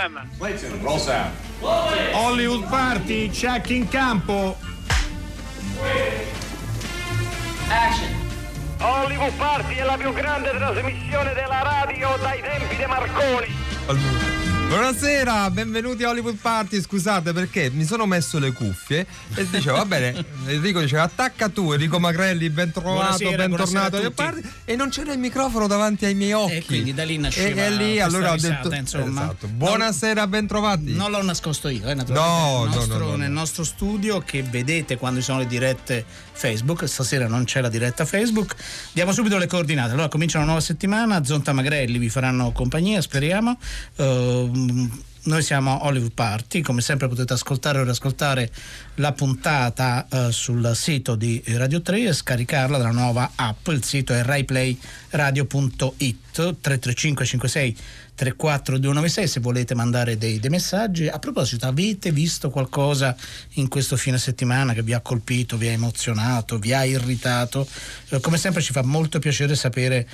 Problem. Clayton, roll sound. Hollywood Party, check in campo. Action. Hollywood Party è la più grande trasmissione della radio dai tempi di Marconi. Buonasera, benvenuti a Hollywood Party. Scusate perché mi sono messo le cuffie e dicevo va bene. Enrico diceva attacca tu, Enrico Magrelli, ben trovato, Buonasera, bentornato buonasera Party. E non c'era il microfono davanti ai miei occhi. E quindi da lì nasceva E, e lì allora ho risata, detto insomma. esatto. Buonasera, bentrovati. Non l'ho nascosto io, eh, naturalmente. No, nel no, nostro, no, no, no. nel nostro studio che vedete quando ci sono le dirette Facebook. Stasera non c'è la diretta Facebook. Diamo subito le coordinate. Allora comincia una nuova settimana. Zonta Magrelli vi faranno compagnia, speriamo. Ehm, noi siamo Hollywood Party, come sempre potete ascoltare o riascoltare la puntata eh, sul sito di Radio 3 e scaricarla dalla nuova app. Il sito è raiplayradio.it 335 56 34296 se volete mandare dei, dei messaggi. A proposito, avete visto qualcosa in questo fine settimana che vi ha colpito, vi ha emozionato, vi ha irritato? Eh, come sempre ci fa molto piacere sapere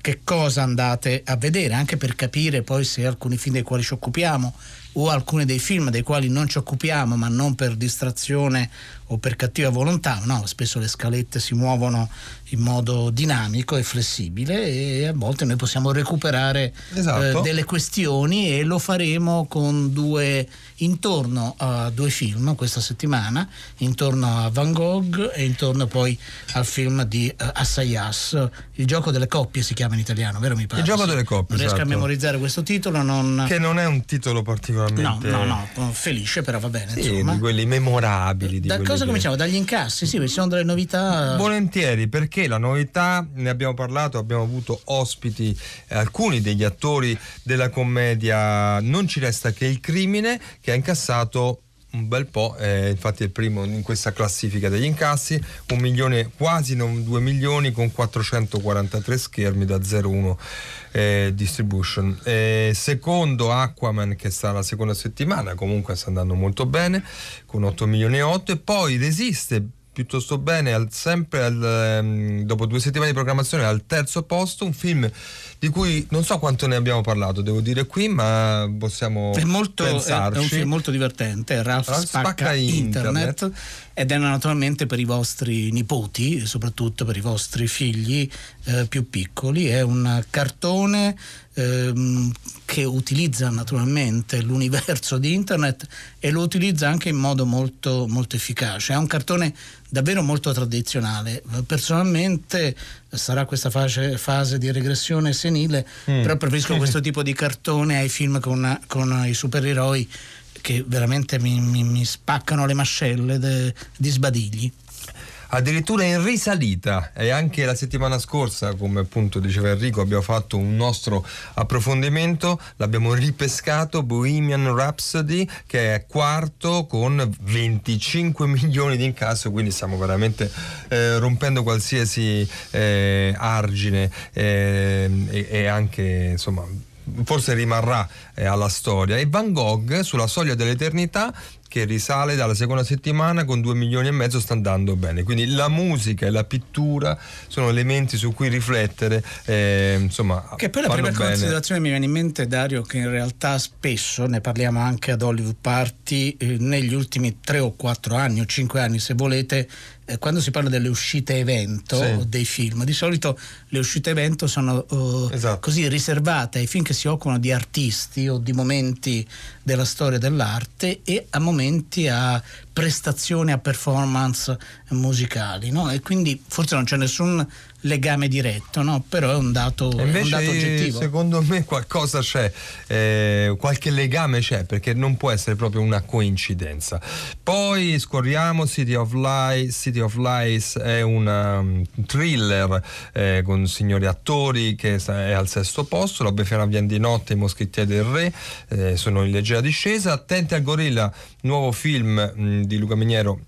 che cosa andate a vedere, anche per capire poi se alcuni film dei quali ci occupiamo o alcuni dei film dei quali non ci occupiamo, ma non per distrazione o per cattiva volontà, no, spesso le scalette si muovono in modo dinamico e flessibile e a volte noi possiamo recuperare Esatto. eh, delle questioni e lo faremo con due intorno a due film questa settimana, intorno a Van Gogh e intorno poi al film di eh, Assayas, il gioco delle coppie si chiama in italiano, vero mi pare? Il gioco delle coppie, Non riesco esatto. a memorizzare questo titolo, non Che non è un titolo No, particolarmente no, no, felice però va bene, Sì, insomma. di quelli memorabili. Di Da cosa che- cominciamo? Dagli incassi? Sì, ci sono delle novità. Volentieri, perché la novità, ne abbiamo parlato, abbiamo avuto ospiti, eh, alcuni degli attori della commedia Non ci resta che il crimine, che ha incassato un bel po', eh, infatti è il primo in questa classifica degli incassi, un milione, quasi non due milioni con 443 schermi da 0,1 eh, distribution. Eh, secondo Aquaman che sta alla seconda settimana, comunque sta andando molto bene, con 8 milioni e 8 e poi resiste piuttosto bene al- sempre al, ehm, dopo due settimane di programmazione al terzo posto un film di cui non so quanto ne abbiamo parlato devo dire qui ma possiamo È, molto, è, è pensarci un film molto divertente, Ralph, Ralph spacca, spacca internet. internet. ed è naturalmente per i vostri nipoti, soprattutto per i vostri figli eh, più piccoli. È un cartone ehm, che utilizza naturalmente l'universo di internet e lo utilizza anche in modo molto, molto efficace. È un cartone davvero molto tradizionale. Personalmente sarà questa fase, fase di regressione senile, Mm. però preferisco questo tipo di cartone ai film con, con i supereroi che veramente mi, mi- mi spaccano le mascelle de- di sbadigli. Addirittura in risalita. E anche la settimana scorsa come appunto diceva Enrico abbiamo fatto un nostro approfondimento. L'abbiamo ripescato Bohemian Rhapsody che è quarto con 25 milioni di incasso quindi stiamo veramente eh, rompendo qualsiasi eh, argine eh, e, e anche insomma forse rimarrà eh, alla storia. E Van Gogh sulla soglia dell'eternità che risale dalla seconda settimana con 2 milioni e mezzo sta andando bene quindi la musica e la pittura sono elementi su cui riflettere eh, insomma Che poi la prima bene. considerazione mi viene in mente, Dario, che in realtà spesso, ne parliamo anche ad Hollywood Party, eh, negli ultimi tre o quattro anni o cinque anni, se volete, eh, quando si parla delle uscite evento Sì. dei film, di solito le uscite evento sono eh, Esatto. così riservate ai film che si occupano di artisti o di momenti della storia dell'arte e a momenti a prestazioni, a performance musicali, no? E quindi forse non c'è nessun legame diretto, no? Però è un dato, E è un invece dato oggettivo. secondo me qualcosa c'è, eh, qualche legame c'è perché non può essere proprio una coincidenza. Poi scorriamo City of Lies, City of Lies è una, um, thriller eh, con signori attori che è al sesto posto, La Befana Vien di Notte, I Moschettieri del Re eh, sono in leggera discesa, Attenti al Gorilla, nuovo film mh, di Luca Miniero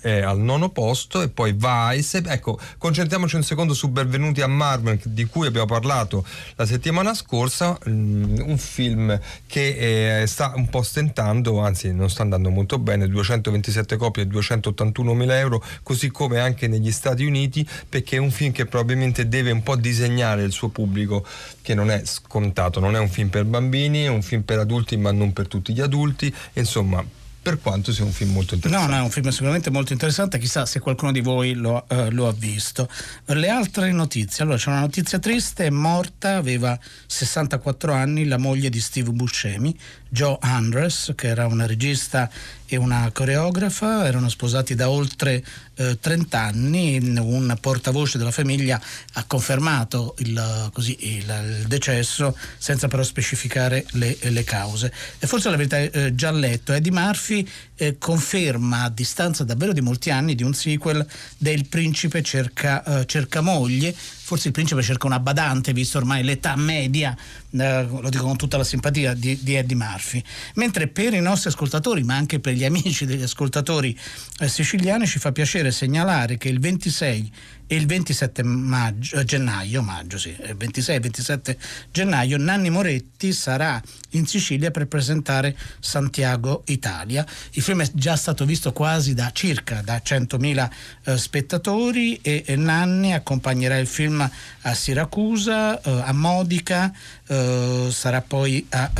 è al nono posto e poi Vice. Ecco, concentriamoci un secondo su Benvenuti a Marvel di cui abbiamo parlato la settimana scorsa, mm, un film che eh, sta un po' stentando, anzi non sta andando molto bene, 227 copie e 281 mila euro, così come anche negli Stati Uniti, perché è un film che probabilmente deve un po' disegnare il suo pubblico, che non è scontato, non è un film per bambini, è un film per adulti ma non per tutti gli adulti, insomma per quanto sia un film molto interessante. No, no, è un film sicuramente molto interessante, chissà se qualcuno di voi lo, uh, lo, ha visto. Le altre notizie, allora c'è una notizia triste, è morta, aveva 64 anni, la moglie di Steve Buscemi, Joe Andres, che era una regista e una coreografa, erano sposati da oltre eh, 30 anni, un portavoce della famiglia ha confermato il, così, il, il decesso senza però specificare le, le, cause. E forse l'avete eh, già letto, Eddie Murphy eh, conferma a distanza davvero di molti anni di un sequel del Principe cerca, eh, cerca moglie, forse il principe cerca una badante, visto ormai l'età media, eh, lo dico con tutta la simpatia, di, di, Eddie Murphy. Mentre per i nostri ascoltatori, ma anche per gli amici degli ascoltatori eh, siciliani, ci fa piacere segnalare che il 26 e il 27 maggio, eh, gennaio, maggio sì, 26 e 27 gennaio, Nanni Moretti sarà in Sicilia per presentare Santiago Italia. Il film è già stato visto quasi da circa da 100.000 eh, spettatori e, e, Nanni accompagnerà il film a Siracusa, eh, a Modica, eh, sarà poi a,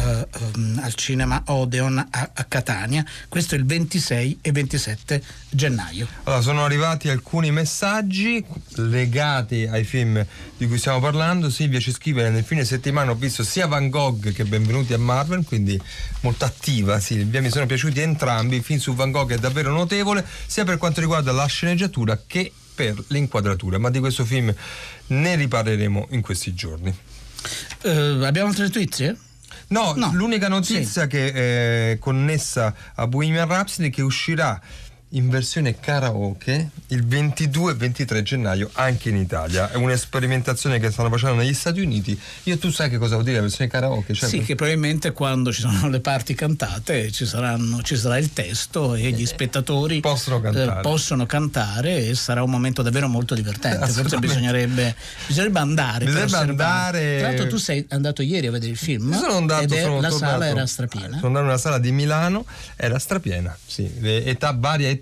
um, al cinema Odeon a, a, Catania. Questo è il 26 e 27 gennaio. Allora, sono arrivati alcuni messaggi legati ai film di cui stiamo parlando. Silvia ci scrive nel fine settimana ho visto sia Van Gogh che Benvenuti a Marvel, quindi molto attiva Silvia. Mi sono piaciuti entrambi. Il film su Van Gogh è davvero notevole, sia per quanto riguarda la sceneggiatura che per l'inquadratura. Ma di questo film ne riparleremo in questi giorni. Uh, abbiamo altre notizie? No, no, l'unica notizia sì. che è connessa a Bohemian Rhapsody che uscirà in versione karaoke il 22 e 23 gennaio anche in Italia. È una sperimentazione che stanno facendo negli Stati Uniti. Io tu sai che cosa vuol dire la versione karaoke? Cioè, sì, che probabilmente quando ci sono le parti cantate ci, saranno, ci sarà il testo e gli eh, spettatori possono cantare. Eh, possono cantare. e sarà un momento davvero molto divertente. Forse bisognerebbe, bisognerebbe andare. Bisognerebbe andare. Tra l'altro tu sei andato ieri a vedere il film. sono andato, ed sono la tornato, sala era strapiena. Sono andato in una sala di Milano, era strapiena, sì. Le età, varie età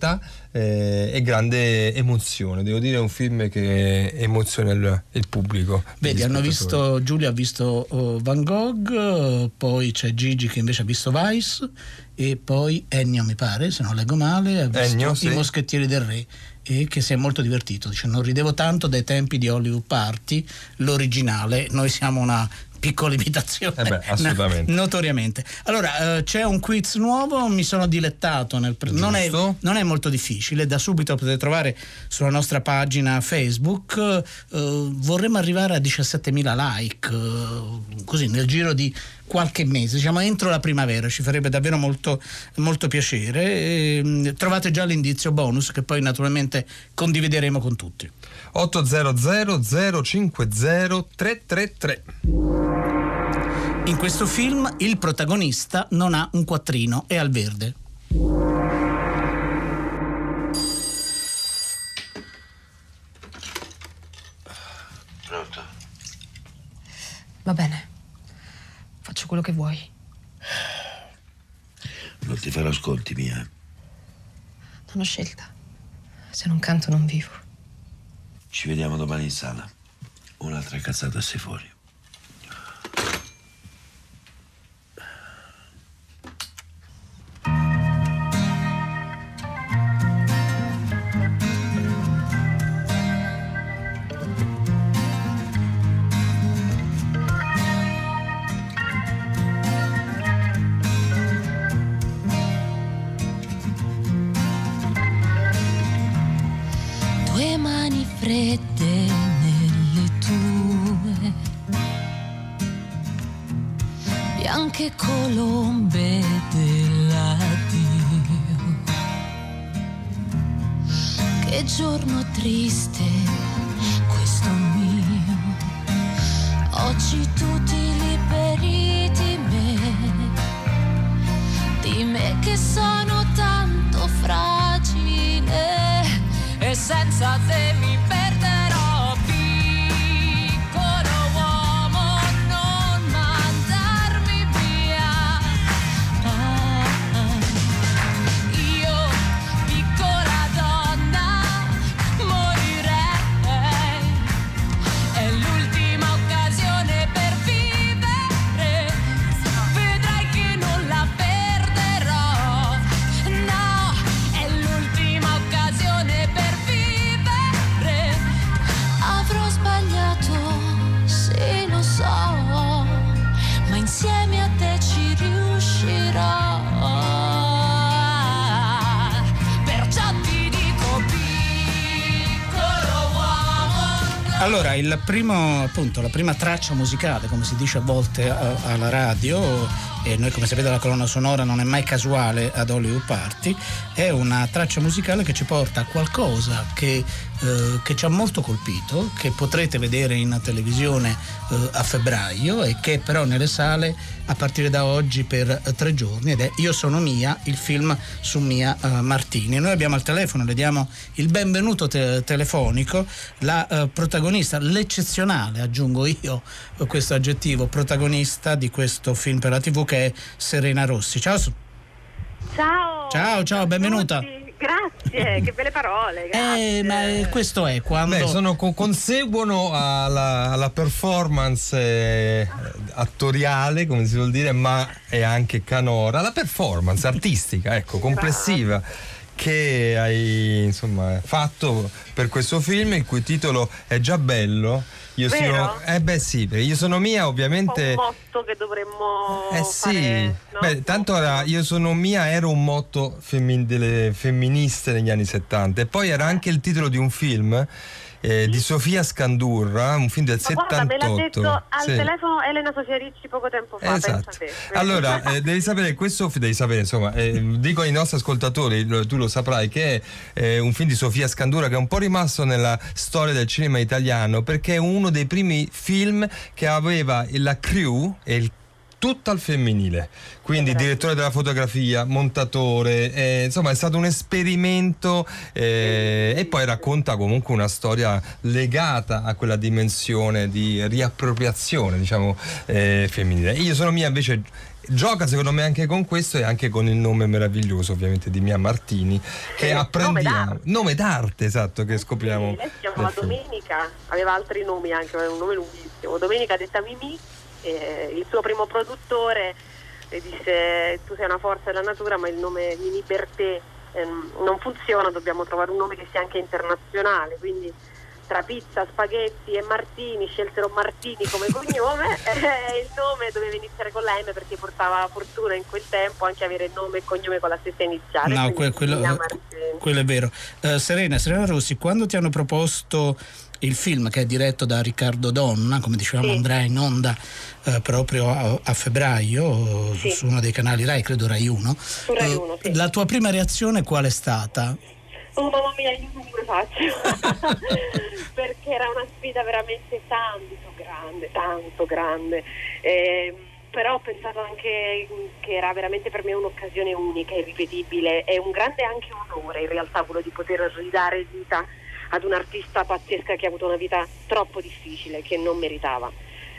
eh, e grande emozione. Devo dire è un film che emoziona il, il pubblico. Vedi, hanno visto, Giulia ha visto uh, Van Gogh, poi c'è Gigi che invece ha visto Vice e poi Ennio mi pare, se non leggo male, ha visto Ennio, sì. I Moschettieri del Re e che si è molto divertito. Dice, non ridevo tanto dai tempi di Hollywood Party, l'originale. Noi siamo una piccola imitazione. Eh beh, assolutamente. notoriamente. Allora, eh, c'è un quiz nuovo, mi sono dilettato nel pre- non, è, non, è, molto difficile, da subito potete trovare sulla nostra pagina Facebook. Eh, vorremmo arrivare a 17.000 like, eh, così nel giro di qualche mese, diciamo entro la primavera, ci farebbe davvero molto, molto piacere. E, ehm, trovate già l'indizio bonus che poi naturalmente condivideremo con tutti. 800 050 333. In questo film il protagonista non ha un quattrino, è al verde. Pronto? Va bene. Faccio quello che vuoi. Non ti farò sconti, mia. Non ho scelta. Se non canto non vivo. Ci vediamo domani in sala. Un'altra cazzata sei fuori. Primo, appunto, la prima traccia musicale, come si dice a volte alla radio, e noi come sapete la colonna sonora non è mai casuale ad Hollywood Party, è una traccia musicale che ci porta a qualcosa che, eh, che ci ha molto colpito, che potrete vedere in televisione eh, a febbraio e che però nelle sale a partire da oggi per eh, tre giorni ed è Io sono Mia, il film su Mia uh, Martini. Noi abbiamo al telefono, le diamo il benvenuto te- telefonico, la uh, protagonista, l'eccezionale, aggiungo io questo aggettivo, protagonista di questo film per la TV che è Serena Rossi. Ciao. Ciao. Ciao, ciao, benvenuta. Tutti. Grazie, che belle parole. Grazie. Eh, ma questo è quando. Beh, sono, conseguono alla, alla performance eh, attoriale, come si vuol dire, ma è anche canora, la performance artistica, ecco, complessiva che hai insomma, fatto per questo film, il cui titolo è già bello. Io sono, eh beh sì, io sono mia ovviamente... Un motto che dovremmo... Eh sì, fare, no? beh, tanto era io sono mia era un motto femmin- delle femministe negli anni 70 e poi era anche il titolo di un film eh, di Sofia Scandurra, un film del Ma 78. Guarda, me l'ha detto al Sì. telefono Elena Sofia Ricci poco tempo fa. Esatto. Allora, eh, devi sapere, questo devi sapere, insomma, eh, dico ai nostri ascoltatori, tu lo saprai, che è eh, un film di Sofia Scandura che è un po' rimasto nella storia del cinema italiano perché è uno dei primi film che aveva la crew e il tutto al femminile, quindi direttore della fotografia, montatore, eh, insomma è stato un esperimento eh, e poi racconta comunque una storia legata a quella dimensione di riappropriazione diciamo eh, femminile. Io sono mia invece gioca secondo me anche con questo e anche con il nome meraviglioso ovviamente di Mia Martini che Sì, apprendiamo, nome nome d'arte esatto che scopriamo. Sì, lei si chiamava. Domenica, aveva altri nomi anche, aveva un nome lunghissimo. Domenica detta Mimì, eh, il suo primo produttore le disse tu sei una forza della natura ma il nome Mimì Bertè ehm, non funziona, dobbiamo trovare un nome che sia anche internazionale, quindi tra pizza, spaghetti e Martini scelsero Martini come cognome e il nome doveva iniziare con la M perché portava fortuna in quel tempo anche avere nome e cognome con la stessa iniziale. No, que- quello, Martini. quello è vero. Eh, Serena, Serena Rossi, quando ti hanno proposto il film che è diretto da Riccardo Donna, come dicevamo Sì. andrà in onda eh, proprio a, a febbraio Sì. su uno dei canali Rai, credo Rai 1. Su Rai 1, sì. La tua prima reazione qual è stata? Oh mamma mia, io non come faccio perché era una sfida veramente tanto grande, tanto grande. Ehm, però ho pensato anche che era veramente per me un'occasione unica, irripetibile e un grande anche onore in realtà quello di poter ridare vita ad un artista pazzesca che ha avuto una vita troppo difficile, che non meritava.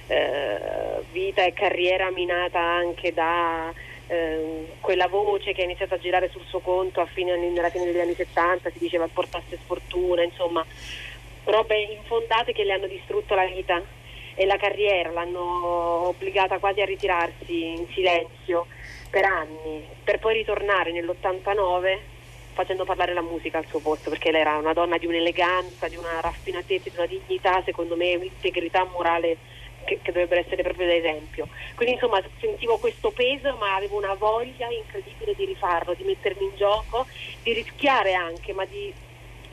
Eh, vita e carriera minata anche da ehm, quella voce che ha iniziato a girare sul suo conto a fine nella fine degli anni 70, si diceva portasse sfortuna, insomma, robe infondate che le hanno distrutto la vita e la carriera, l'hanno obbligata quasi a ritirarsi in silenzio per anni, per poi ritornare nell'89 facendo parlare la musica al suo posto, perché lei era una donna di un'eleganza, di una raffinatezza, di una dignità, secondo me un'integrità morale che, che dovrebbero essere proprio da esempio. Quindi insomma sentivo questo peso ma avevo una voglia incredibile di rifarlo, di mettermi in gioco, di rischiare anche, ma di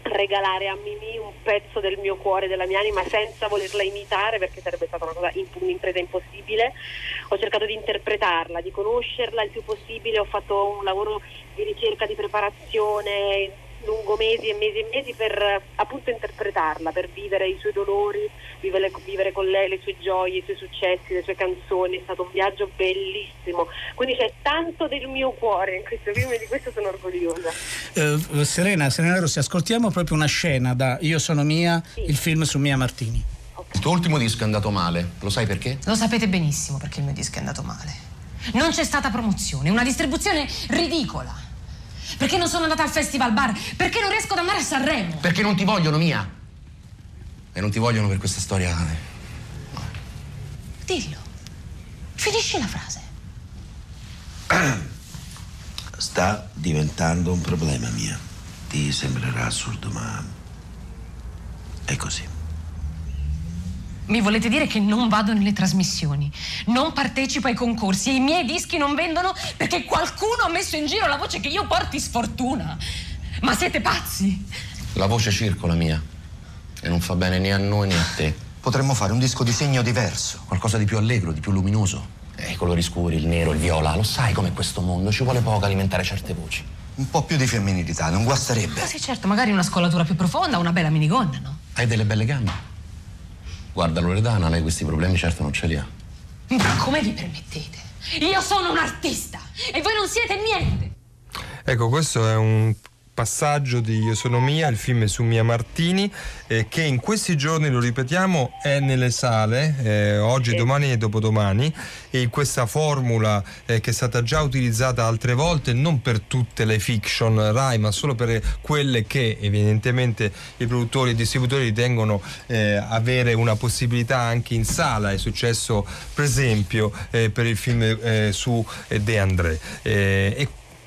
regalare a Mimì un pezzo del mio cuore, della mia anima senza volerla imitare perché sarebbe stata una cosa imp- un'impresa impossibile. Ho cercato di interpretarla, di conoscerla il più possibile, ho fatto un lavoro di ricerca, di preparazione lungo mesi e mesi e mesi per eh, appunto interpretarla, per vivere i suoi dolori, vivere, vivere, con lei le sue gioie, i suoi successi, le sue canzoni, è stato un viaggio bellissimo, quindi c'è tanto del mio cuore in questo film e di questo sono orgogliosa. Uh, Serena, Serena Rossi, ascoltiamo proprio una scena da Io sono mia, sì. il film su Mia Martini. Okay. Il tuo ultimo disco è andato male, lo sai perché? Lo sapete benissimo perché il mio disco è andato male. Non c'è stata promozione, una distribuzione ridicola. Perché non sono andata al festival bar? Perché non riesco ad andare a Sanremo? Perché non ti vogliono, Mia. E non ti vogliono per questa storia. Dillo. Finisci la frase. Sta diventando un problema, Mia. Ti sembrerà assurdo, ma è così. Mi volete dire che non vado nelle trasmissioni, non partecipo ai concorsi e i miei dischi non vendono perché qualcuno ha messo in giro la voce che io porti sfortuna? Ma siete pazzi? La voce circola mia e non fa bene né a noi né a te. Potremmo fare un disco di segno diverso. Qualcosa di più allegro, di più luminoso. Eh, I colori scuri, il nero, il viola. Lo sai com'è questo mondo, ci vuole poco alimentare certe voci. Un po' più di femminilità, non guasterebbe. Ma sì, certo, magari una scolatura più profonda, una bella minigonna, no? Hai delle belle gambe. Guarda Loredana, lei questi problemi certo non ce li ha. Ma come vi permettete? Io sono un artista e voi non siete niente. Ecco, questo è un passaggio di Io sono Mia, il film su Mia Martini, eh, che in questi giorni, lo ripetiamo, è nelle sale, eh, oggi, domani e dopodomani, e questa formula eh, che è stata già utilizzata altre volte, non per tutte le fiction Rai, ma solo per quelle che evidentemente i produttori e i distributori ritengono eh, avere una possibilità anche in sala. È successo per esempio eh, per il film eh, su De André.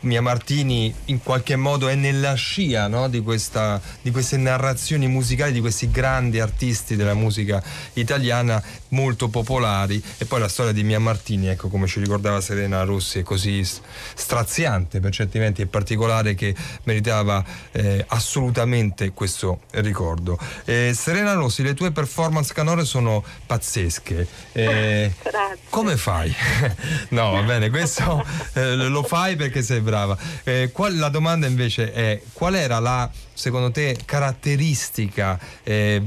Mia Martini in qualche modo è nella scia no? di, questa, di, queste narrazioni musicali di questi grandi artisti della musica italiana molto popolari e poi la storia di Mia Martini ecco come ci ricordava Serena Rossi è così straziante per certi momenti e particolare che meritava eh, assolutamente questo ricordo eh, Serena Rossi le tue performance canore sono pazzesche eh, come fai? no va bene questo eh, lo fai perché sei brava. Eh, qual, la domanda invece è qual era la, secondo te, caratteristica eh,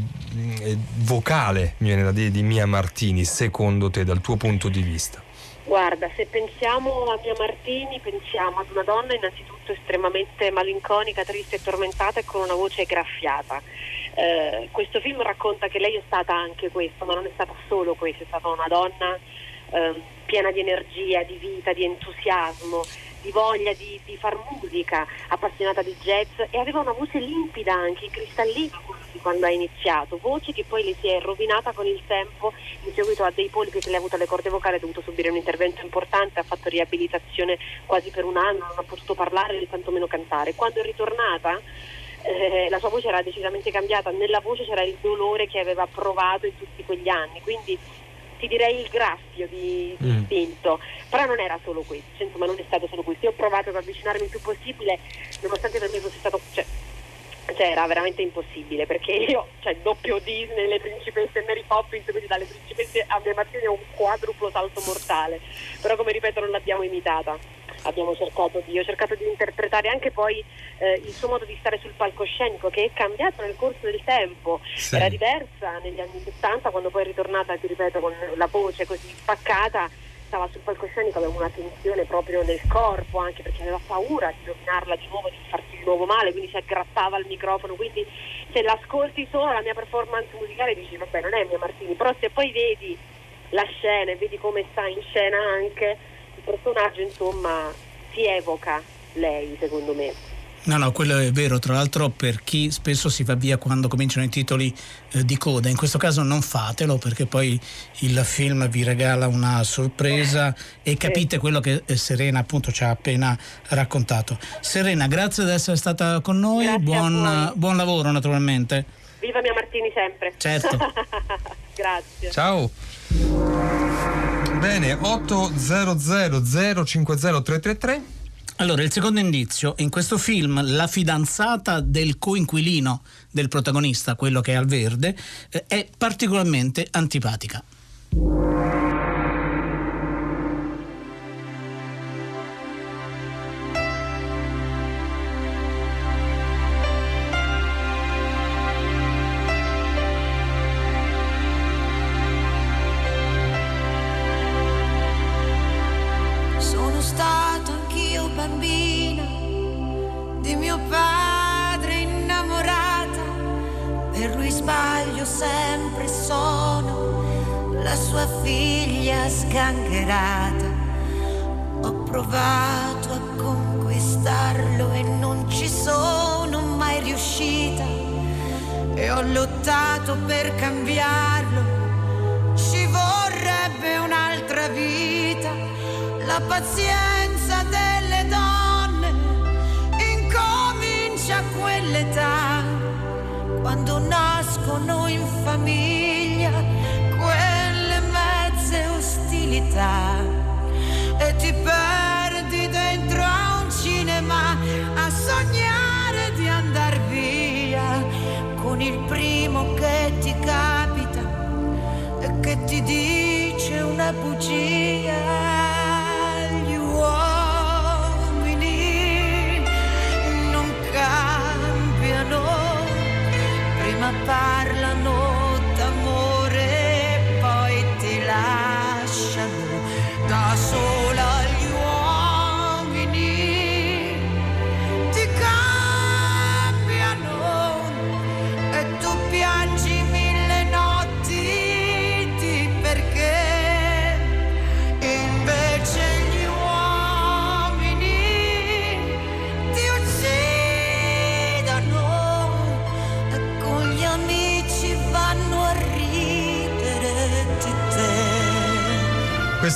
eh vocale dire, di Mia Martini, secondo te, dal tuo punto di vista? Guarda, se pensiamo a Mia Martini, pensiamo ad una donna innanzitutto estremamente malinconica, triste e tormentata e con una voce graffiata. Eh, questo film racconta che lei è stata anche questo, ma non è stata solo questo, è stata una donna eh, piena di energia, di vita, di entusiasmo, di voglia di, di, far musica, appassionata di jazz e aveva una voce limpida anche, cristallina quando ha iniziato, voce che poi le si è rovinata con il tempo in seguito a dei polipi che le ha avuto alle corde vocali, ha dovuto subire un intervento importante, ha fatto riabilitazione quasi per un anno, non ha potuto parlare né tantomeno cantare. Quando è ritornata eh, la sua voce era decisamente cambiata, nella voce c'era il dolore che aveva provato in tutti quegli anni, quindi ti direi il graffio di, mm. istinto, però non era solo questo, insomma non è stato solo questo, io ho provato ad avvicinarmi il più possibile, nonostante per me fosse stato... Cioè, cioè era veramente impossibile perché io, cioè doppio Disney, le principesse Mary Poppins, quindi dalle principesse a mia Martini è un quadruplo salto mortale, però come ripeto non l'abbiamo imitata cercato di, ho cercato di interpretare anche poi eh, il suo modo di stare sul palcoscenico che è cambiato nel corso del tempo, sì. era diversa negli anni 70 quando poi è ritornata, ti ripeto, con la voce così spaccata, stava sul palcoscenico, aveva una tensione proprio nel corpo anche perché aveva paura di rovinarla di nuovo, di farsi di nuovo male, quindi si aggrappava al microfono, quindi se l'ascolti solo la mia performance musicale dici vabbè non è mia Martini, però se poi vedi la scena e vedi come sta in scena anche personaggio insomma si evoca lei secondo me. No, no, quello è vero, tra l'altro per chi spesso si va via quando cominciano i titoli eh, di coda, in questo caso non fatelo perché poi il film vi regala una sorpresa e capite quello che eh, Serena appunto ci ha appena raccontato. Serena, grazie di essere stata con noi, buon, buon lavoro naturalmente. Viva mia Martini sempre. Certo. grazie. Ciao. Bene, 800 050 333. Allora, il secondo indizio, in questo film la fidanzata del coinquilino del protagonista, quello che è al verde, eh, è particolarmente antipatica. Sbaglio sempre sono la sua figlia sgangherata. Ho provato a conquistarlo e non ci sono mai riuscita e ho lottato per cambiarlo. Ci vorrebbe un'altra vita, la pazienza famiglia quelle mezze ostilità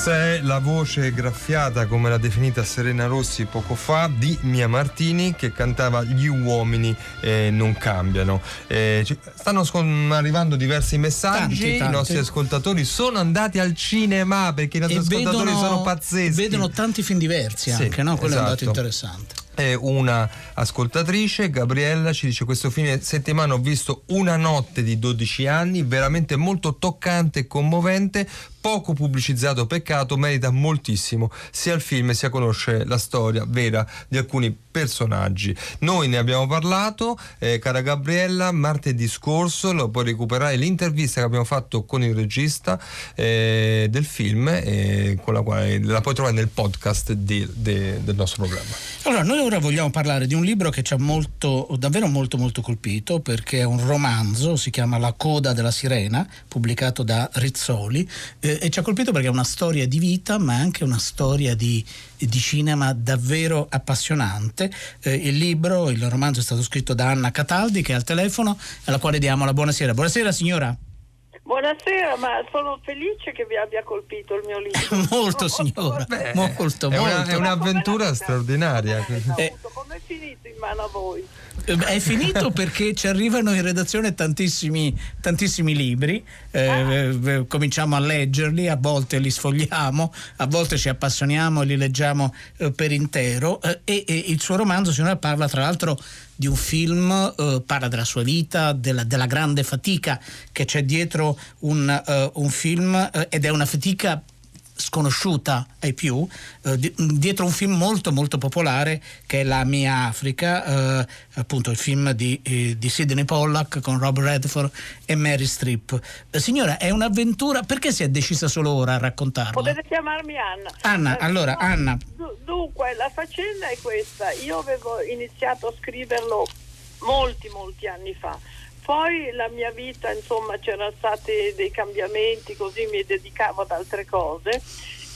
Questa è la voce graffiata, come l'ha definita Serena Rossi poco fa, di Mia Martini che cantava Gli uomini eh, non cambiano. Eh, stanno scon- arrivando diversi messaggi, Tanti, i tanti. nostri ascoltatori sono andati al cinema perché i nostri E ascoltatori vedono, sono pazzeschi. vedono tanti film diversi Sì, anche, no? Quello è un dato esatto. interessante. è una ascoltatrice, Gabriella, ci dice questo fine settimana ho visto Una notte di 12 anni, veramente molto toccante e commovente, poco pubblicizzato, peccato, merita moltissimo sia il film sia conoscere la storia vera di alcuni personaggi. Noi ne abbiamo parlato, eh, cara Gabriella, martedì scorso lo puoi recuperare l'intervista che abbiamo fatto con il regista eh, del film, eh, con la quale la puoi trovare nel podcast di- de- del nostro programma. Allora, noi ora vogliamo parlare di un libro che ci ha molto, davvero molto molto colpito perché è un romanzo, si chiama La coda della sirena, pubblicato da Rizzoli eh, e ci ha colpito perché è una storia di vita ma anche una storia di, di cinema davvero appassionante. Eh, il libro, il romanzo è stato scritto da Anna Cataldi che è al telefono alla quale diamo la buonasera. Buonasera signora. Buonasera, ma sono felice che vi abbia colpito il mio libro. molto signora, molto, è, una- è un'avventura straordinaria. Eh, Come è finito in mano a voi? Eh, È finito perché ci arrivano in redazione tantissimi, tantissimi libri, eh, eh, cominciamo a leggerli, a volte li sfogliamo, a volte ci appassioniamo e li leggiamo eh, per intero. Eh, e, e il suo romanzo signora parla tra l'altro di un film, eh, parla della sua vita, della, della grande fatica che c'è dietro un, eh, un film eh, ed è una fatica sconosciuta ai più, eh, di- dietro un film molto molto popolare che è La mia Africa, eh, appunto il film di, eh, di Sidney Pollack con Rob Redford e Mary Streep. Eh, signora, è un'avventura, perché si è decisa solo ora a raccontarla? Potete chiamarmi Anna. Anna, Eh, allora, no, Anna. du- Dunque, la faccenda è questa. Io avevo iniziato a scriverlo molti, molti anni fa. Poi la mia vita, insomma, c'erano stati dei cambiamenti, così mi dedicavo ad altre cose.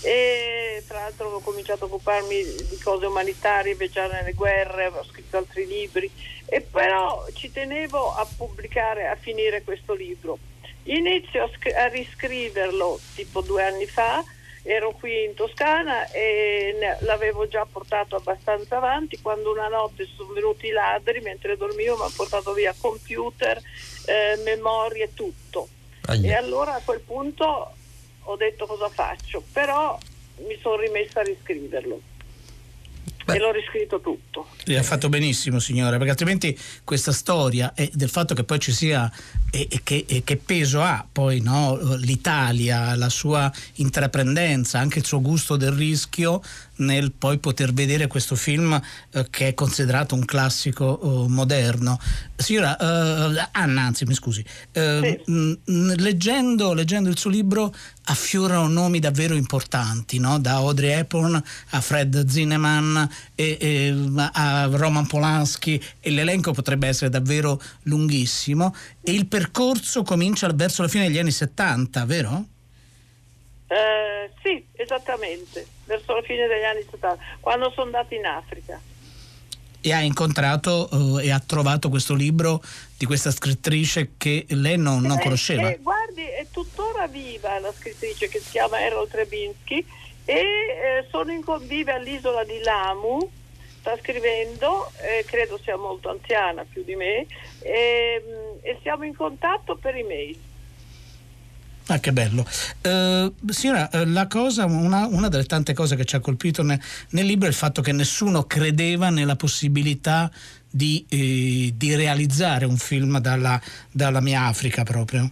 E tra l'altro ho cominciato a occuparmi di cose umanitarie, viaggiare nelle guerre, ho scritto altri libri e però ci tenevo a pubblicare, a finire questo libro. Inizio a, scri- a riscriverlo tipo due anni fa, ero qui in Toscana e l'avevo già portato abbastanza avanti quando una notte sono venuti i ladri mentre dormivo mi hanno portato via computer, eh, memorie, tutto. E allora a quel punto ho detto cosa faccio, però mi sono rimessa a riscriverlo. E l'ho riscritto tutto. E ha fatto benissimo signora, perché altrimenti questa storia e del fatto che poi ci sia e, e che, e che peso ha poi no, l'Italia, la sua intraprendenza, anche il suo gusto del rischio nel poi poter vedere questo film eh, che è considerato un classico eh, moderno. Signora eh, Anna, anzi mi scusi, eh, mh, leggendo, leggendo il suo libro affiorano nomi davvero importanti, no? da Audrey Hepburn a Fred Zinnemann e, e, a Roman Polanski e l'elenco potrebbe essere davvero lunghissimo e il percorso comincia verso la fine degli anni 70, vero? Eh, sì, esattamente, verso la fine degli anni 70, quando sono andata in Africa. E ha incontrato uh, e ha trovato questo libro di questa scrittrice che lei non, non eh, conosceva. Eh, guardi, è tuttora viva la scrittrice che si chiama Errol Trebinski e eh, sono in convive all'isola di Lamu, sta scrivendo, eh, credo sia molto anziana più di me, e, e siamo in contatto per email. Ah, che bello. Uh, signora, la cosa, una, una, delle tante cose che ci ha colpito ne, nel libro è il fatto che nessuno credeva nella possibilità di, eh, di realizzare un film dalla, dalla, mia Africa proprio.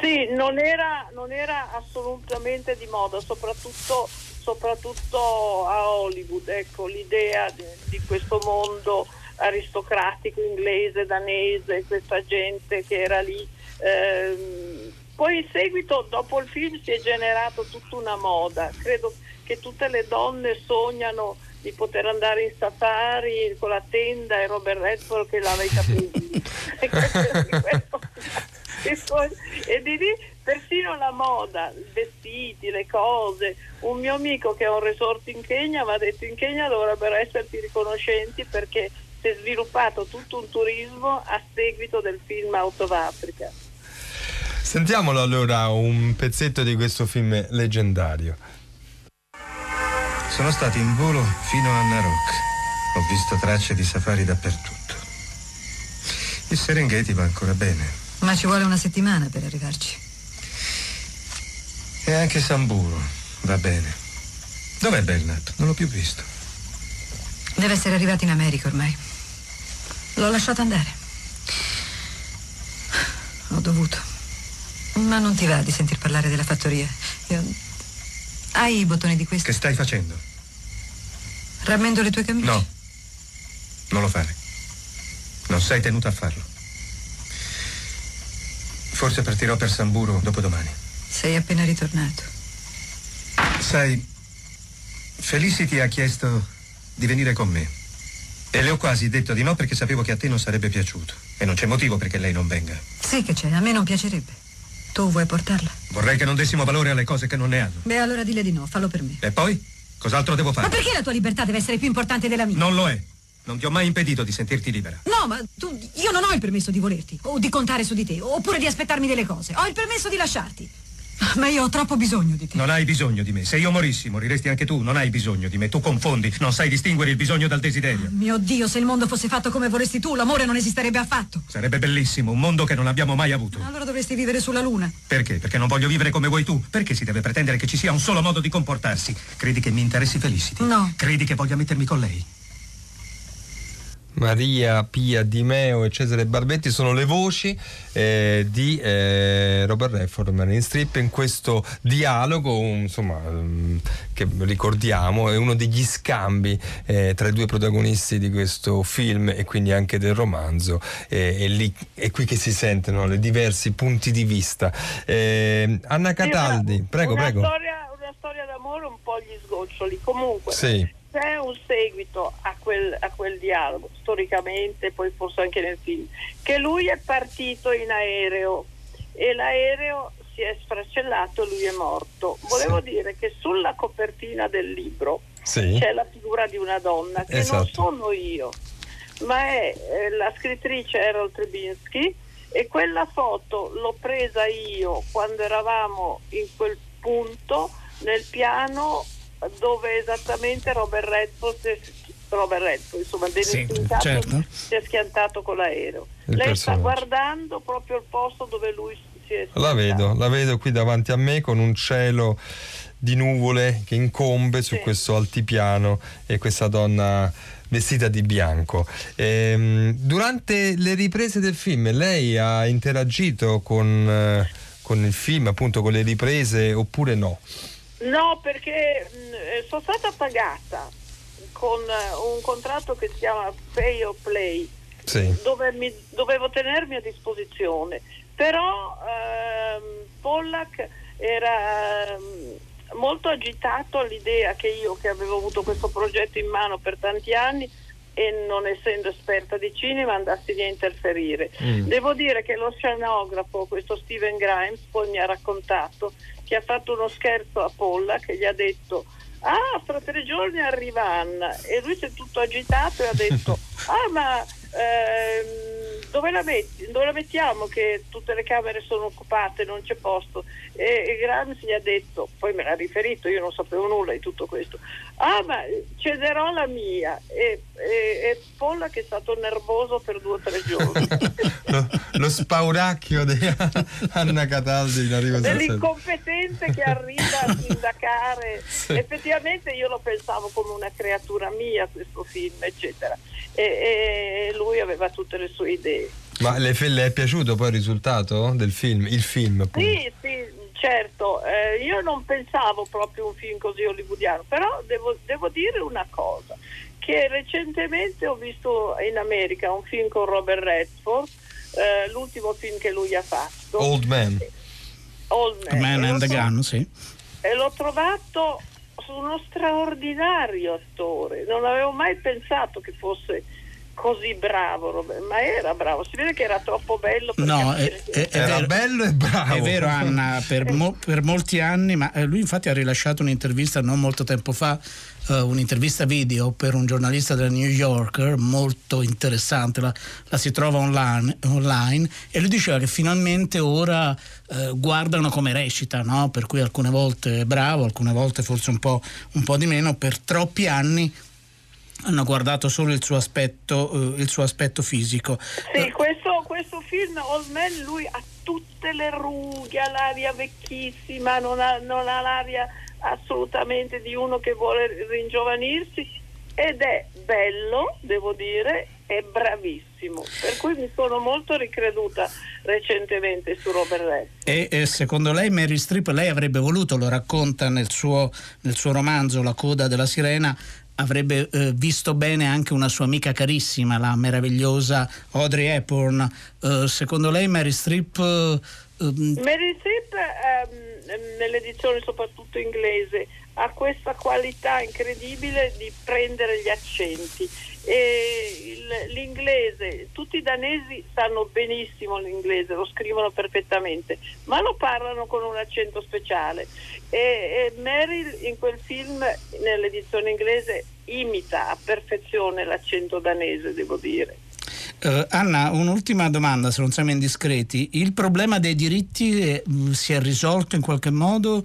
Sì, non era, non era assolutamente di moda, soprattutto, soprattutto a Hollywood, ecco, l'idea di, di questo mondo aristocratico inglese, danese, questa gente che era lì. Ehm, poi in seguito, dopo il film, si è generato tutta una moda. Credo che tutte le donne sognano di poter andare in safari con la tenda e Robert Redford che lava i capelli. e, poi, e di lì persino la moda, i vestiti, le cose. Un mio amico che ha un resort in Kenya mi ha detto in Kenya dovrebbero esserti riconoscenti perché si è sviluppato tutto un turismo a seguito del film Out of Africa. Sentiamolo allora un pezzetto di questo film leggendario. Sono stato in volo fino a Narok. Ho visto tracce di safari dappertutto. Il Serengeti va ancora bene. Ma ci vuole una settimana per arrivarci. E anche Samburo va bene. Dov'è Bernard? Non l'ho più visto. Deve essere arrivato in America ormai. L'ho lasciato andare. Ho dovuto. Ma non ti va di sentir parlare della fattoria. Io... Hai i bottoni di questo? Che stai facendo? Rammendo le tue camicie? No. Non lo fare. Non sei tenuta a farlo. Forse partirò per Samburo dopodomani. Sei appena ritornato. Sai, Felicity ha chiesto di venire con me. E le ho quasi detto di no perché sapevo che a te non sarebbe piaciuto. E non c'è motivo perché lei non venga. Sì che c'è, a me non piacerebbe. Tu vuoi portarla? Vorrei che non dessimo valore alle cose che non ne hanno. Beh, allora dile di no, fallo per me. E poi? Cos'altro devo fare? Ma perché la tua libertà deve essere più importante della mia? Non lo è. Non ti ho mai impedito di sentirti libera. No, ma tu, io non ho il permesso di volerti, o di contare su di te, oppure di aspettarmi delle cose. Ho il permesso di lasciarti. Ma io ho troppo bisogno di te. Non hai bisogno di me. Se io morissi, moriresti anche tu. Non hai bisogno di me. Tu confondi. Non sai distinguere il bisogno dal desiderio. Mio Dio, se il mondo fosse fatto come vorresti tu, l'amore non esisterebbe affatto. Sarebbe bellissimo. Un mondo che non abbiamo mai avuto. Allora dovresti vivere sulla Luna. Perché? Perché non voglio vivere come vuoi tu. Perché si deve pretendere che ci sia un solo modo di comportarsi? Credi che mi interessi Felicity? No. Credi che voglia mettermi con lei? Maria Pia Di Meo e Cesare Barbetti sono le voci eh, di eh, Robert Redford Marine Strip in questo dialogo insomma, um, che ricordiamo è uno degli scambi eh, tra i due protagonisti di questo film e quindi anche del romanzo è, lì, è qui che si sentono i diversi punti di vista. Eh, Anna Cataldi una, prego una prego. storia, una storia d'amore un po' gli sgoccioli. Comunque sì c'è un seguito a quel, a quel, dialogo, storicamente, poi forse anche nel film, che lui è partito in aereo e l'aereo si è sfracellato e lui è morto. Volevo sì. dire che sulla copertina del libro sì. c'è la figura di una donna che esatto. non sono io, ma è eh, la scrittrice Errol Trebinski e quella foto l'ho presa io quando eravamo in quel punto nel piano dove esattamente Robert Redford si è, Robert Redford, insomma, sì, certo. si è schiantato con l'aereo. Il Lei sta guardando proprio il posto dove lui si è schiantato. La vedo, la vedo qui davanti a me con un cielo di nuvole che incombe su sì. questo altipiano e questa donna vestita di bianco. Ehm, durante le riprese del film lei ha interagito con, eh, con il film, appunto con le riprese oppure no? No, perché mh, eh, sono stata pagata con eh, un contratto che si chiama Pay or Play, Sì. dove mi, dovevo tenermi a disposizione. Però ehm, Pollack era ehm, molto agitato all'idea che io, che avevo avuto questo progetto in mano per tanti anni, e non essendo esperta di cinema andassi lì a interferire. Mm. Devo dire che lo scenografo, questo Steven Grimes, poi mi ha raccontato che ha fatto uno scherzo a Polla che gli ha detto ah fra tre giorni arriva Anna. E lui si è tutto agitato e ha detto ah ma ehm, dove, la metti- dove la mettiamo che tutte le camere sono occupate non c'è posto? E, e Grimes gli ha detto poi me l'ha riferito io non sapevo nulla di tutto questo ah ma cederò la mia. E, e, e Polla che è stato nervoso per due o tre giorni. Lo, lo spauracchio di Anna Cataldi in arrivo senza- dell'incompetente che arriva a sindacare effettivamente io lo pensavo come una creatura mia questo film eccetera e, e lui aveva tutte le sue idee Ma le, le è piaciuto poi il risultato del film? Il film, appunto. sì sì certo eh, io non pensavo proprio un film così hollywoodiano però devo, devo dire una cosa che recentemente ho visto in America un film con Robert Redford eh, l'ultimo film che lui ha fatto Old Man. Old Man E and the Gun, sì. e l'ho trovato uno straordinario attore. Non avevo mai pensato che fosse così bravo, ma era bravo. Si vede che era troppo bello per No, è, che- è- è vero, bello e bravo. È vero, Anna, per, mo- per molti anni, ma eh, lui infatti ha rilasciato un'intervista non molto tempo fa, eh, un'intervista video per un giornalista del New Yorker, molto interessante, la, la si trova online, online, e lui diceva che finalmente ora eh, guardano come recita, no? per cui alcune volte è bravo, alcune volte forse un po', un po' di meno, per troppi anni hanno guardato solo il suo aspetto, eh, il suo aspetto fisico. Sì, questo, questo film Old Man lui ha tutte le rughe, ha l'aria vecchissima, non ha, non ha l'aria assolutamente di uno che vuole ringiovanirsi ed è bello, devo dire, è bravissimo. Per cui mi sono molto ricreduta recentemente su Robert Redford. E, e secondo lei Mary Streep, lei avrebbe voluto, lo racconta nel suo, nel suo romanzo La coda della sirena, avrebbe eh, visto bene anche una sua amica carissima, la meravigliosa Audrey Hepburn. Eh, secondo lei Mary Streep... eh, Mary Streep ehm, nell'edizione soprattutto inglese ha questa qualità incredibile di prendere gli accenti il- l'inglese, tutti i danesi sanno benissimo l'inglese, lo scrivono perfettamente, ma lo parlano con un accento speciale e, e Meryl in quel film nell'edizione inglese imita a perfezione l'accento danese, devo dire. Eh, Anna, un'ultima domanda, se non siamo indiscreti. Il problema dei diritti eh, si è risolto in qualche modo?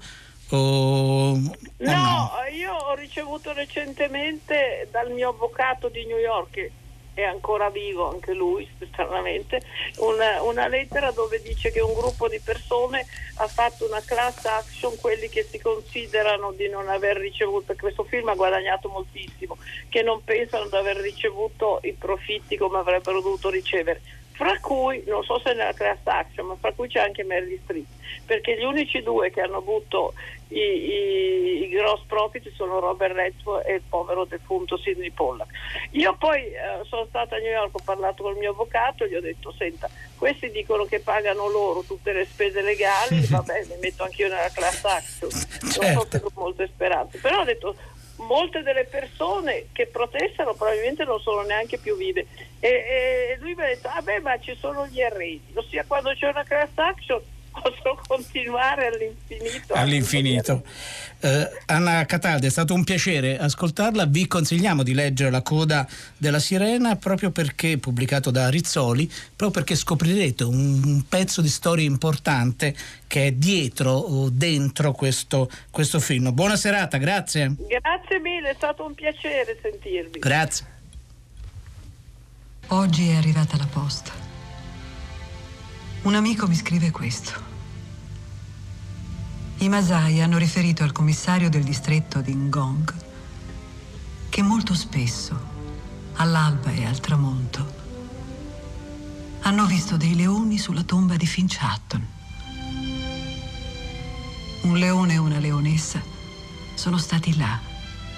O, o No, no? io ho ricevuto recentemente dal mio avvocato di New York, è ancora vivo anche lui, stranamente, una, una lettera dove dice che un gruppo di persone ha fatto una class action, quelli che si considerano di non aver ricevuto, questo film ha guadagnato moltissimo, che non pensano di aver ricevuto i profitti come avrebbero dovuto ricevere. Fra cui, non so se nella class action, ma fra cui c'è anche Meryl Streep, perché gli unici due che hanno avuto i, i- i gross profit sono Robert Redford e il povero defunto Sidney Pollack. Io poi eh, sono stata a New York, ho parlato con il mio avvocato e gli ho detto, senta, questi dicono che pagano loro tutte le spese legali, vabbè, mi metto anch'io nella class action, non so Certo. se ho molte speranze, però ho detto, molte delle persone che protestano probabilmente non sono neanche più vive. E, e lui mi ha detto ah beh ma ci sono gli erreti ossia quando c'è una class action posso continuare all'infinito All'infinito. Eh, Anna Cataldi, è stato un piacere ascoltarla. Vi consigliamo di leggere La coda della sirena proprio perché, pubblicato da Rizzoli, proprio perché scoprirete un, un pezzo di storia importante che è dietro o dentro questo, questo film. Buona serata, grazie. grazie mille è stato un piacere sentirvi Grazie. Oggi è arrivata la posta. Un amico mi scrive questo. I Masai hanno riferito al commissario del distretto di Ngong che molto spesso, all'alba e al tramonto, hanno visto dei leoni sulla tomba di Finch Hatton. Un leone e una leonessa sono stati là,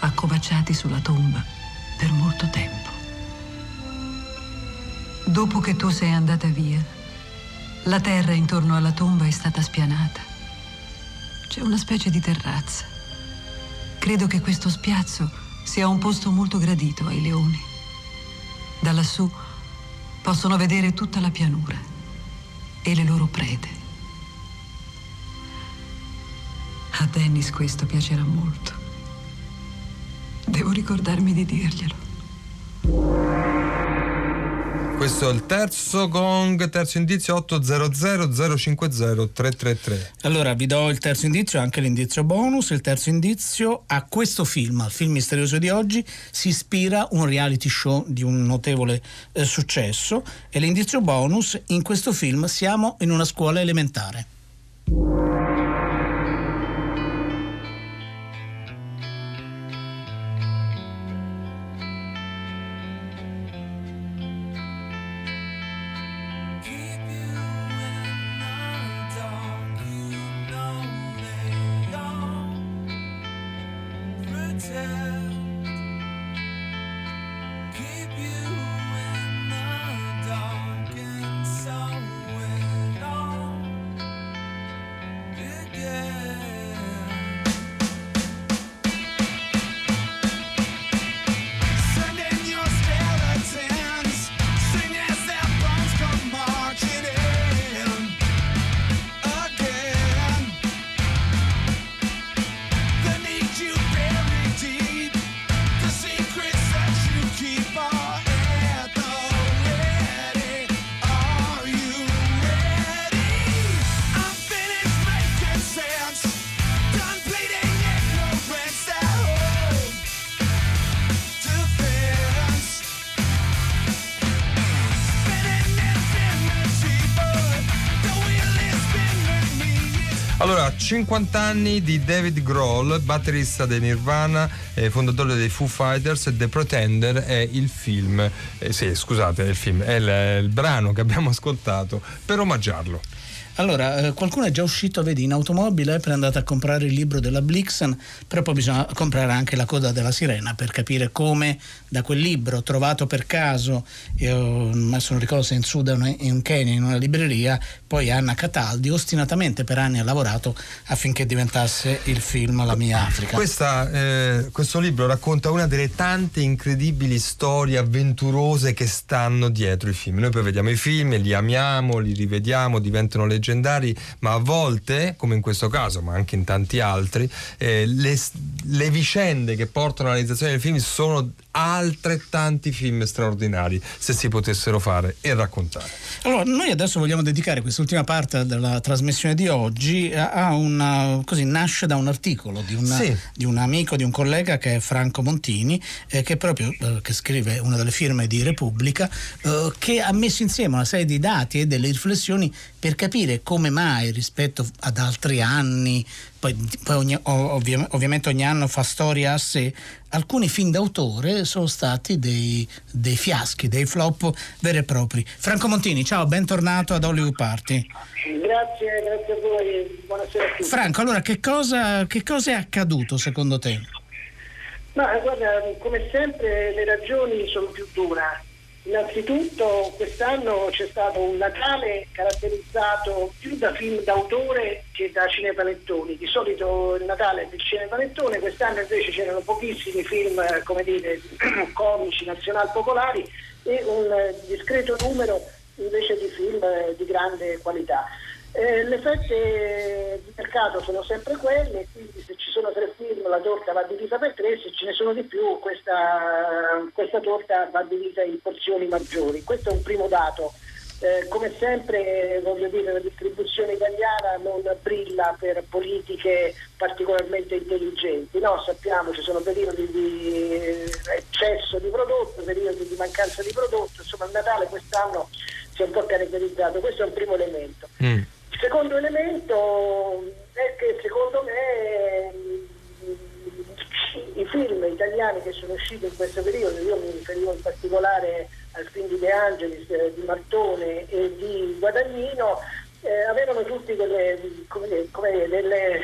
accovacciati sulla tomba, per molto tempo. Dopo che tu sei andata via, la terra intorno alla tomba è stata spianata. C'è una specie di terrazza. Credo che questo spiazzo sia un posto molto gradito ai leoni. Da lassù possono vedere tutta la pianura e le loro prede. A Dennis questo piacerà molto. Devo ricordarmi di dirglielo. Questo è il terzo gong, terzo indizio 800 050 333. Allora vi do il terzo indizio, anche l'indizio bonus. Il terzo indizio a questo film, al film misterioso di oggi, si ispira un reality show di un notevole eh, successo. E l'indizio bonus, in questo film siamo in una scuola elementare. 50 anni di David Grohl, batterista dei Nirvana, eh, fondatore dei Foo Fighters, The Pretender è il film, eh, sì scusate, è il film, è il, il brano che abbiamo ascoltato per omaggiarlo. Allora, eh, qualcuno è già uscito, vedi, in automobile per andare a comprare il libro della Blixen, però poi bisogna comprare anche la coda della sirena per capire come da quel libro trovato per caso, io adesso non ricordo se in Sudan o in Kenya, in una libreria, poi Anna Cataldi ostinatamente per anni ha lavorato affinché diventasse il film La mia Africa. Questa, eh, questo libro racconta una delle tante incredibili storie avventurose che stanno dietro i film. Noi poi vediamo i film, li amiamo, li rivediamo, diventano leggendari, ma a volte, come in questo caso, ma anche in tanti altri, eh, le, le vicende che portano alla realizzazione del film sono altrettanti film straordinari se si potessero fare e raccontare. Allora, noi adesso vogliamo dedicare quest'ultima parte della trasmissione di oggi a una, così nasce da un articolo di, una, Sì. di un amico, di un collega che è Franco Montini, eh, che proprio eh, che scrive una delle firme di Repubblica, eh, che ha messo insieme una serie di dati e delle riflessioni per capire come mai rispetto ad altri anni, poi, poi ogni- ov- ovvia- ovviamente ogni anno fa storia a sé, alcuni film d'autore sono stati dei, dei fiaschi, dei flop veri e propri. Franco Montini, ciao, bentornato ad Hollywood Party. Grazie, grazie a voi, buonasera a tutti. Franco, allora che cosa, che cosa è accaduto secondo te? Ma guarda, come sempre le ragioni sono più dure. Innanzitutto quest'anno c'è stato un Natale caratterizzato più da film d'autore che da cinepanettoni. Di solito il Natale è del cinepanettone, quest'anno invece c'erano pochissimi film, eh, come dire, comici, nazional-popolari e un eh, discreto numero invece di film eh, di grande qualità. Eh, le fette di mercato sono sempre quelle, quindi se ci sono tre film la torta va divisa per tre, se ce ne sono di più questa, questa torta va divisa in porzioni maggiori. Questo è un primo dato. Eh, come sempre eh, voglio dire la distribuzione italiana non brilla per politiche particolarmente intelligenti, no? sappiamo ci sono periodi di eccesso di prodotto, periodi di mancanza di prodotto, insomma il Natale quest'anno si è un po' caratterizzato, questo è un primo elemento. Il secondo elemento è che secondo me i film italiani che sono usciti in questo periodo, io mi riferivo in particolare al film di De Angelis, eh, di Martone e di Guadagnino, eh, avevano tutti delle, come come delle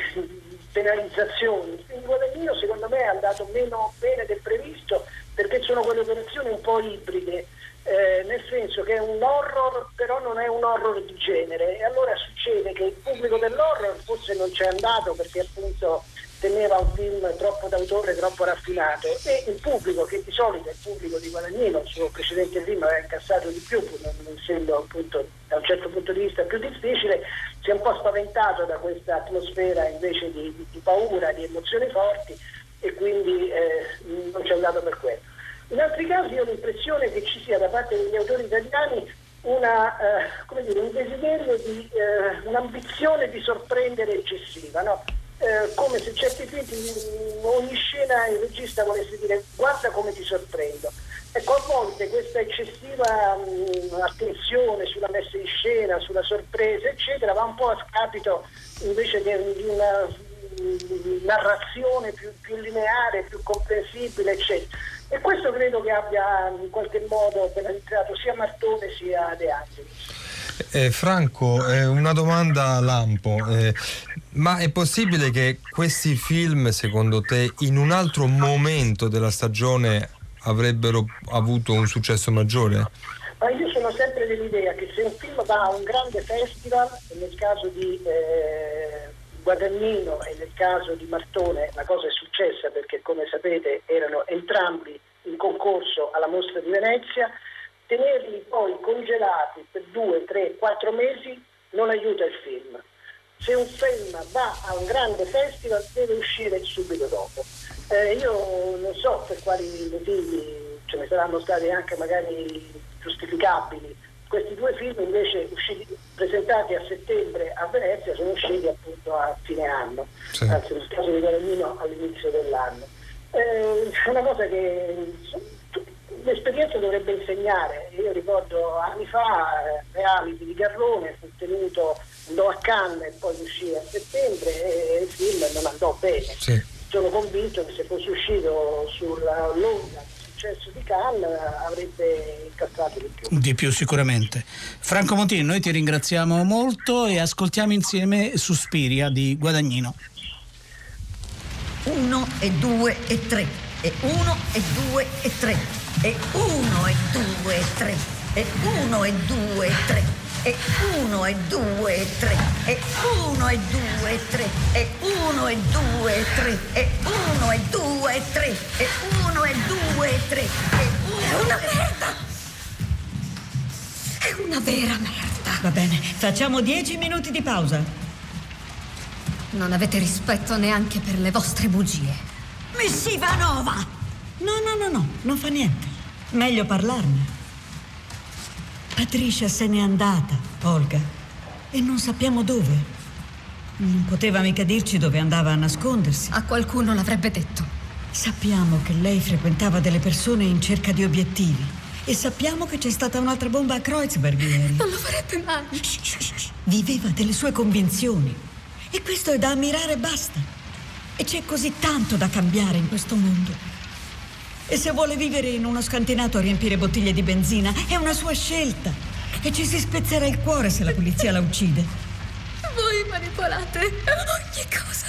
penalizzazioni. Il Guadagnino secondo me è andato meno bene del previsto perché sono quelle operazioni un po' ibride, eh, nel senso che è un horror però non è un horror di genere e allora succede che il pubblico dell'horror forse non c'è andato perché appunto teneva un film troppo d'autore, troppo raffinato e il pubblico, che di solito è il pubblico di Guadagnino, il suo precedente film aveva incassato di più, pur non essendo appunto da un certo punto di vista più difficile, si è un po' spaventato da questa atmosfera invece di, di, di paura, di emozioni forti e quindi eh, non ci è andato per quello. In altri casi ho l'impressione che ci sia da parte degli autori italiani una, eh, dire, un desiderio di eh, un'ambizione di sorprendere eccessiva, no? eh, come se certi film, ogni scena il regista volesse dire guarda come ti sorprendo. Ecco, a volte questa eccessiva mh, attenzione sulla messa in scena, sulla sorpresa, eccetera, va un po' a scapito invece di, una mh, narrazione più, più lineare, più comprensibile, eccetera. E questo credo che abbia in qualche modo penalizzato sia Martone sia De Angelis. Eh, Franco, eh, una domanda lampo. Eh, ma è possibile che questi film, secondo te, in un altro momento della stagione avrebbero avuto un successo maggiore? Ma io sono sempre dell'idea che se un film va a un grande festival, nel caso di eh, Guadagnino e nel caso di Martone la cosa è successa perché come sapete erano entrambi in concorso alla mostra di Venezia, tenerli poi congelati per due, tre, quattro mesi non aiuta il film. Se un film va a un grande festival deve uscire subito dopo. Eh, io non so per quali motivi ce ne saranno stati anche magari giustificabili. Questi due film invece usciti, presentati a settembre a Venezia sono usciti appunto a fine anno, sì. anzi nel caso di Guadagnino all'inizio dell'anno. Eh, è una cosa che l'esperienza dovrebbe insegnare. Io ricordo anni fa eh, Reality di Garrone fu tenuto, andò a Cannes e poi uscì a settembre e il film non andò bene. Sì. Sono convinto che se fosse uscito sull'onda successo di Cannes avrebbe incassato di più. Di più sicuramente. Franco Montini, noi ti ringraziamo molto e ascoltiamo insieme Suspiria di Guadagnino. Uno e due e tre. E uno e due e tre e uno e due e tre e uno e due e tre e uno e due e tre. E uno e due e tre. E uno e due e tre. E uno e due e tre. E uno e due e tre. E uno è una merda! È una vera merda! Va bene facciamo dieci minuti di pausa. Non avete rispetto neanche per le vostre bugie. Missiva nova no no no no non fa niente. Meglio parlarne. Patricia se n'è andata, Olga, e non sappiamo dove. Non poteva mica dirci dove andava a nascondersi. A qualcuno l'avrebbe detto. Sappiamo che lei frequentava delle persone in cerca di obiettivi. E sappiamo che c'è stata un'altra bomba a Kreuzberg ieri. Non lo farebbe mai. Shh, shh, shh. Viveva delle sue convinzioni. E questo è da ammirare e basta. E c'è così tanto da cambiare in questo mondo. E se vuole vivere in uno scantinato a riempire bottiglie di benzina, è una sua scelta. E ci si spezzerà il cuore se la polizia la uccide. Voi manipolate ogni cosa.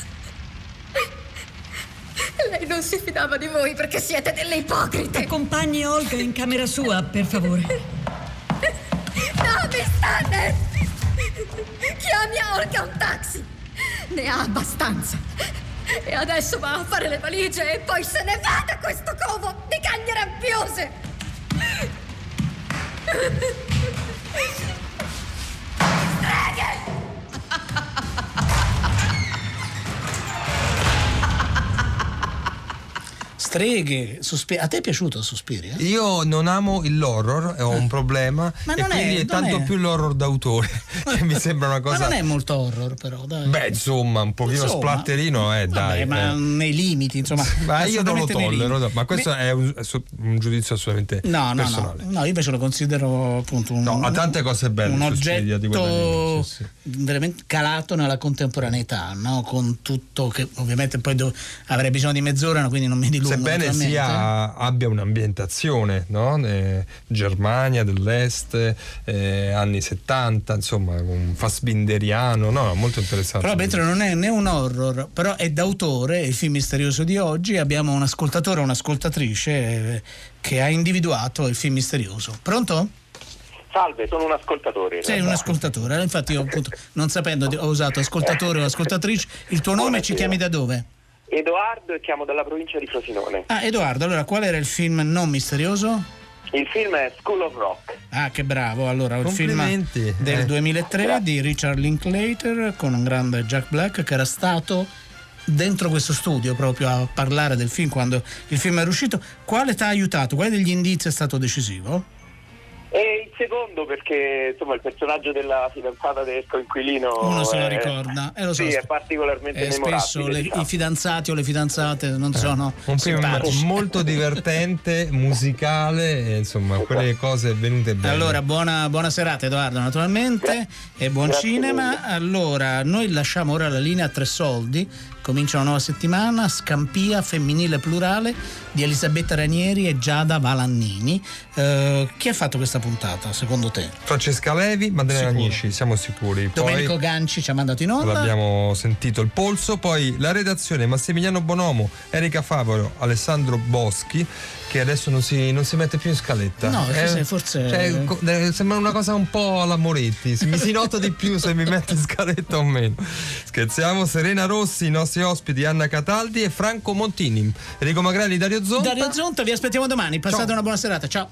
Lei non si fidava di voi perché siete delle ipocrite. Accompagni Olga in camera sua, per favore. No, mi Stanner! Chiami a Olga un taxi! Ne ha abbastanza. E adesso va a fare le valigie e poi se ne va da questo covo di cagne rabbiose! Streghe, Suspiria. A te è piaciuto Suspiria? Io non amo l'horror, ho un problema. Ma e quindi è, è tanto è. più l'horror d'autore. che mi sembra una cosa. Ma non è molto horror, però. Dai. Beh, insomma, un pochino insomma, splatterino è, dai. ma eh. nei limiti, insomma. Ma io non lo tollero, ma questo Mi... è un, un, giudizio assolutamente no, no, personale. No, no, io invece lo considero appunto un. No, ha tante cose belle. Un oggetto di sì, sì. veramente calato nella contemporaneità, no? Con tutto che ovviamente poi do... avrei bisogno di mezz'ora, quindi non mi dilungo sebbene sia, abbia un'ambientazione, no? Eh, Germania dell'Est, eh, anni 70, insomma, un fassbinderiano, no, molto interessante. Però mentre non è né un horror, però è d'autore, il film misterioso di oggi, abbiamo un ascoltatore o un'ascoltatrice eh, che ha individuato il film misterioso. Pronto? Salve, sono un ascoltatore. Sei un ascoltatore, infatti io appunto, non sapendo ho usato ascoltatore o ascoltatrice, il tuo nome ci chiami da dove? Edoardo e chiamo dalla provincia di Frosinone. Ah, Edoardo, allora qual era il film non misterioso? Il film è School of Rock. Ah, che bravo! Allora, il film del Eh. 2003 di Richard Linklater con un grande Jack Black che era stato dentro questo studio proprio a parlare del film quando il film era uscito. Quale ti ha aiutato? Quale degli indizi è stato decisivo? E il secondo perché insomma il personaggio della fidanzata del coinquilino Uno se lo è- ricorda, eh, lo so, sì, è particolarmente Eh, spesso le- diciamo. i fidanzati o le fidanzate non sono un film molto divertente, musicale, e, insomma, quelle cose venute bene. Allora, buona, buona serata Edoardo naturalmente e buon Grazie cinema. Allora, noi lasciamo ora la linea a tre soldi, comincia una nuova settimana, Scampia femminile plurale di Elisabetta Ranieri e Giada Valannini. Eh, chi ha fatto questa puntata secondo te? Francesca Levi, Maddalena. Agnisci, siamo sicuri. Poi Domenico Ganci ci ha mandato in onda. L'abbiamo sentito il polso, poi la redazione Massimiliano Bonomo, Erika Favaro, Alessandro Boschi, che adesso non si, non si mette più in scaletta. No, forse- forse- cioè, eh, sembra una cosa un po' alla Moretti, mi si nota di più se mi mette in scaletta o meno. Scherziamo, Serena Rossi, i nostri ospiti Anna Cataldi e Franco Montini. Enrico Magrelli, Dario Zonta. Dario Zonta, vi aspettiamo domani. Passate una buona serata. Ciao.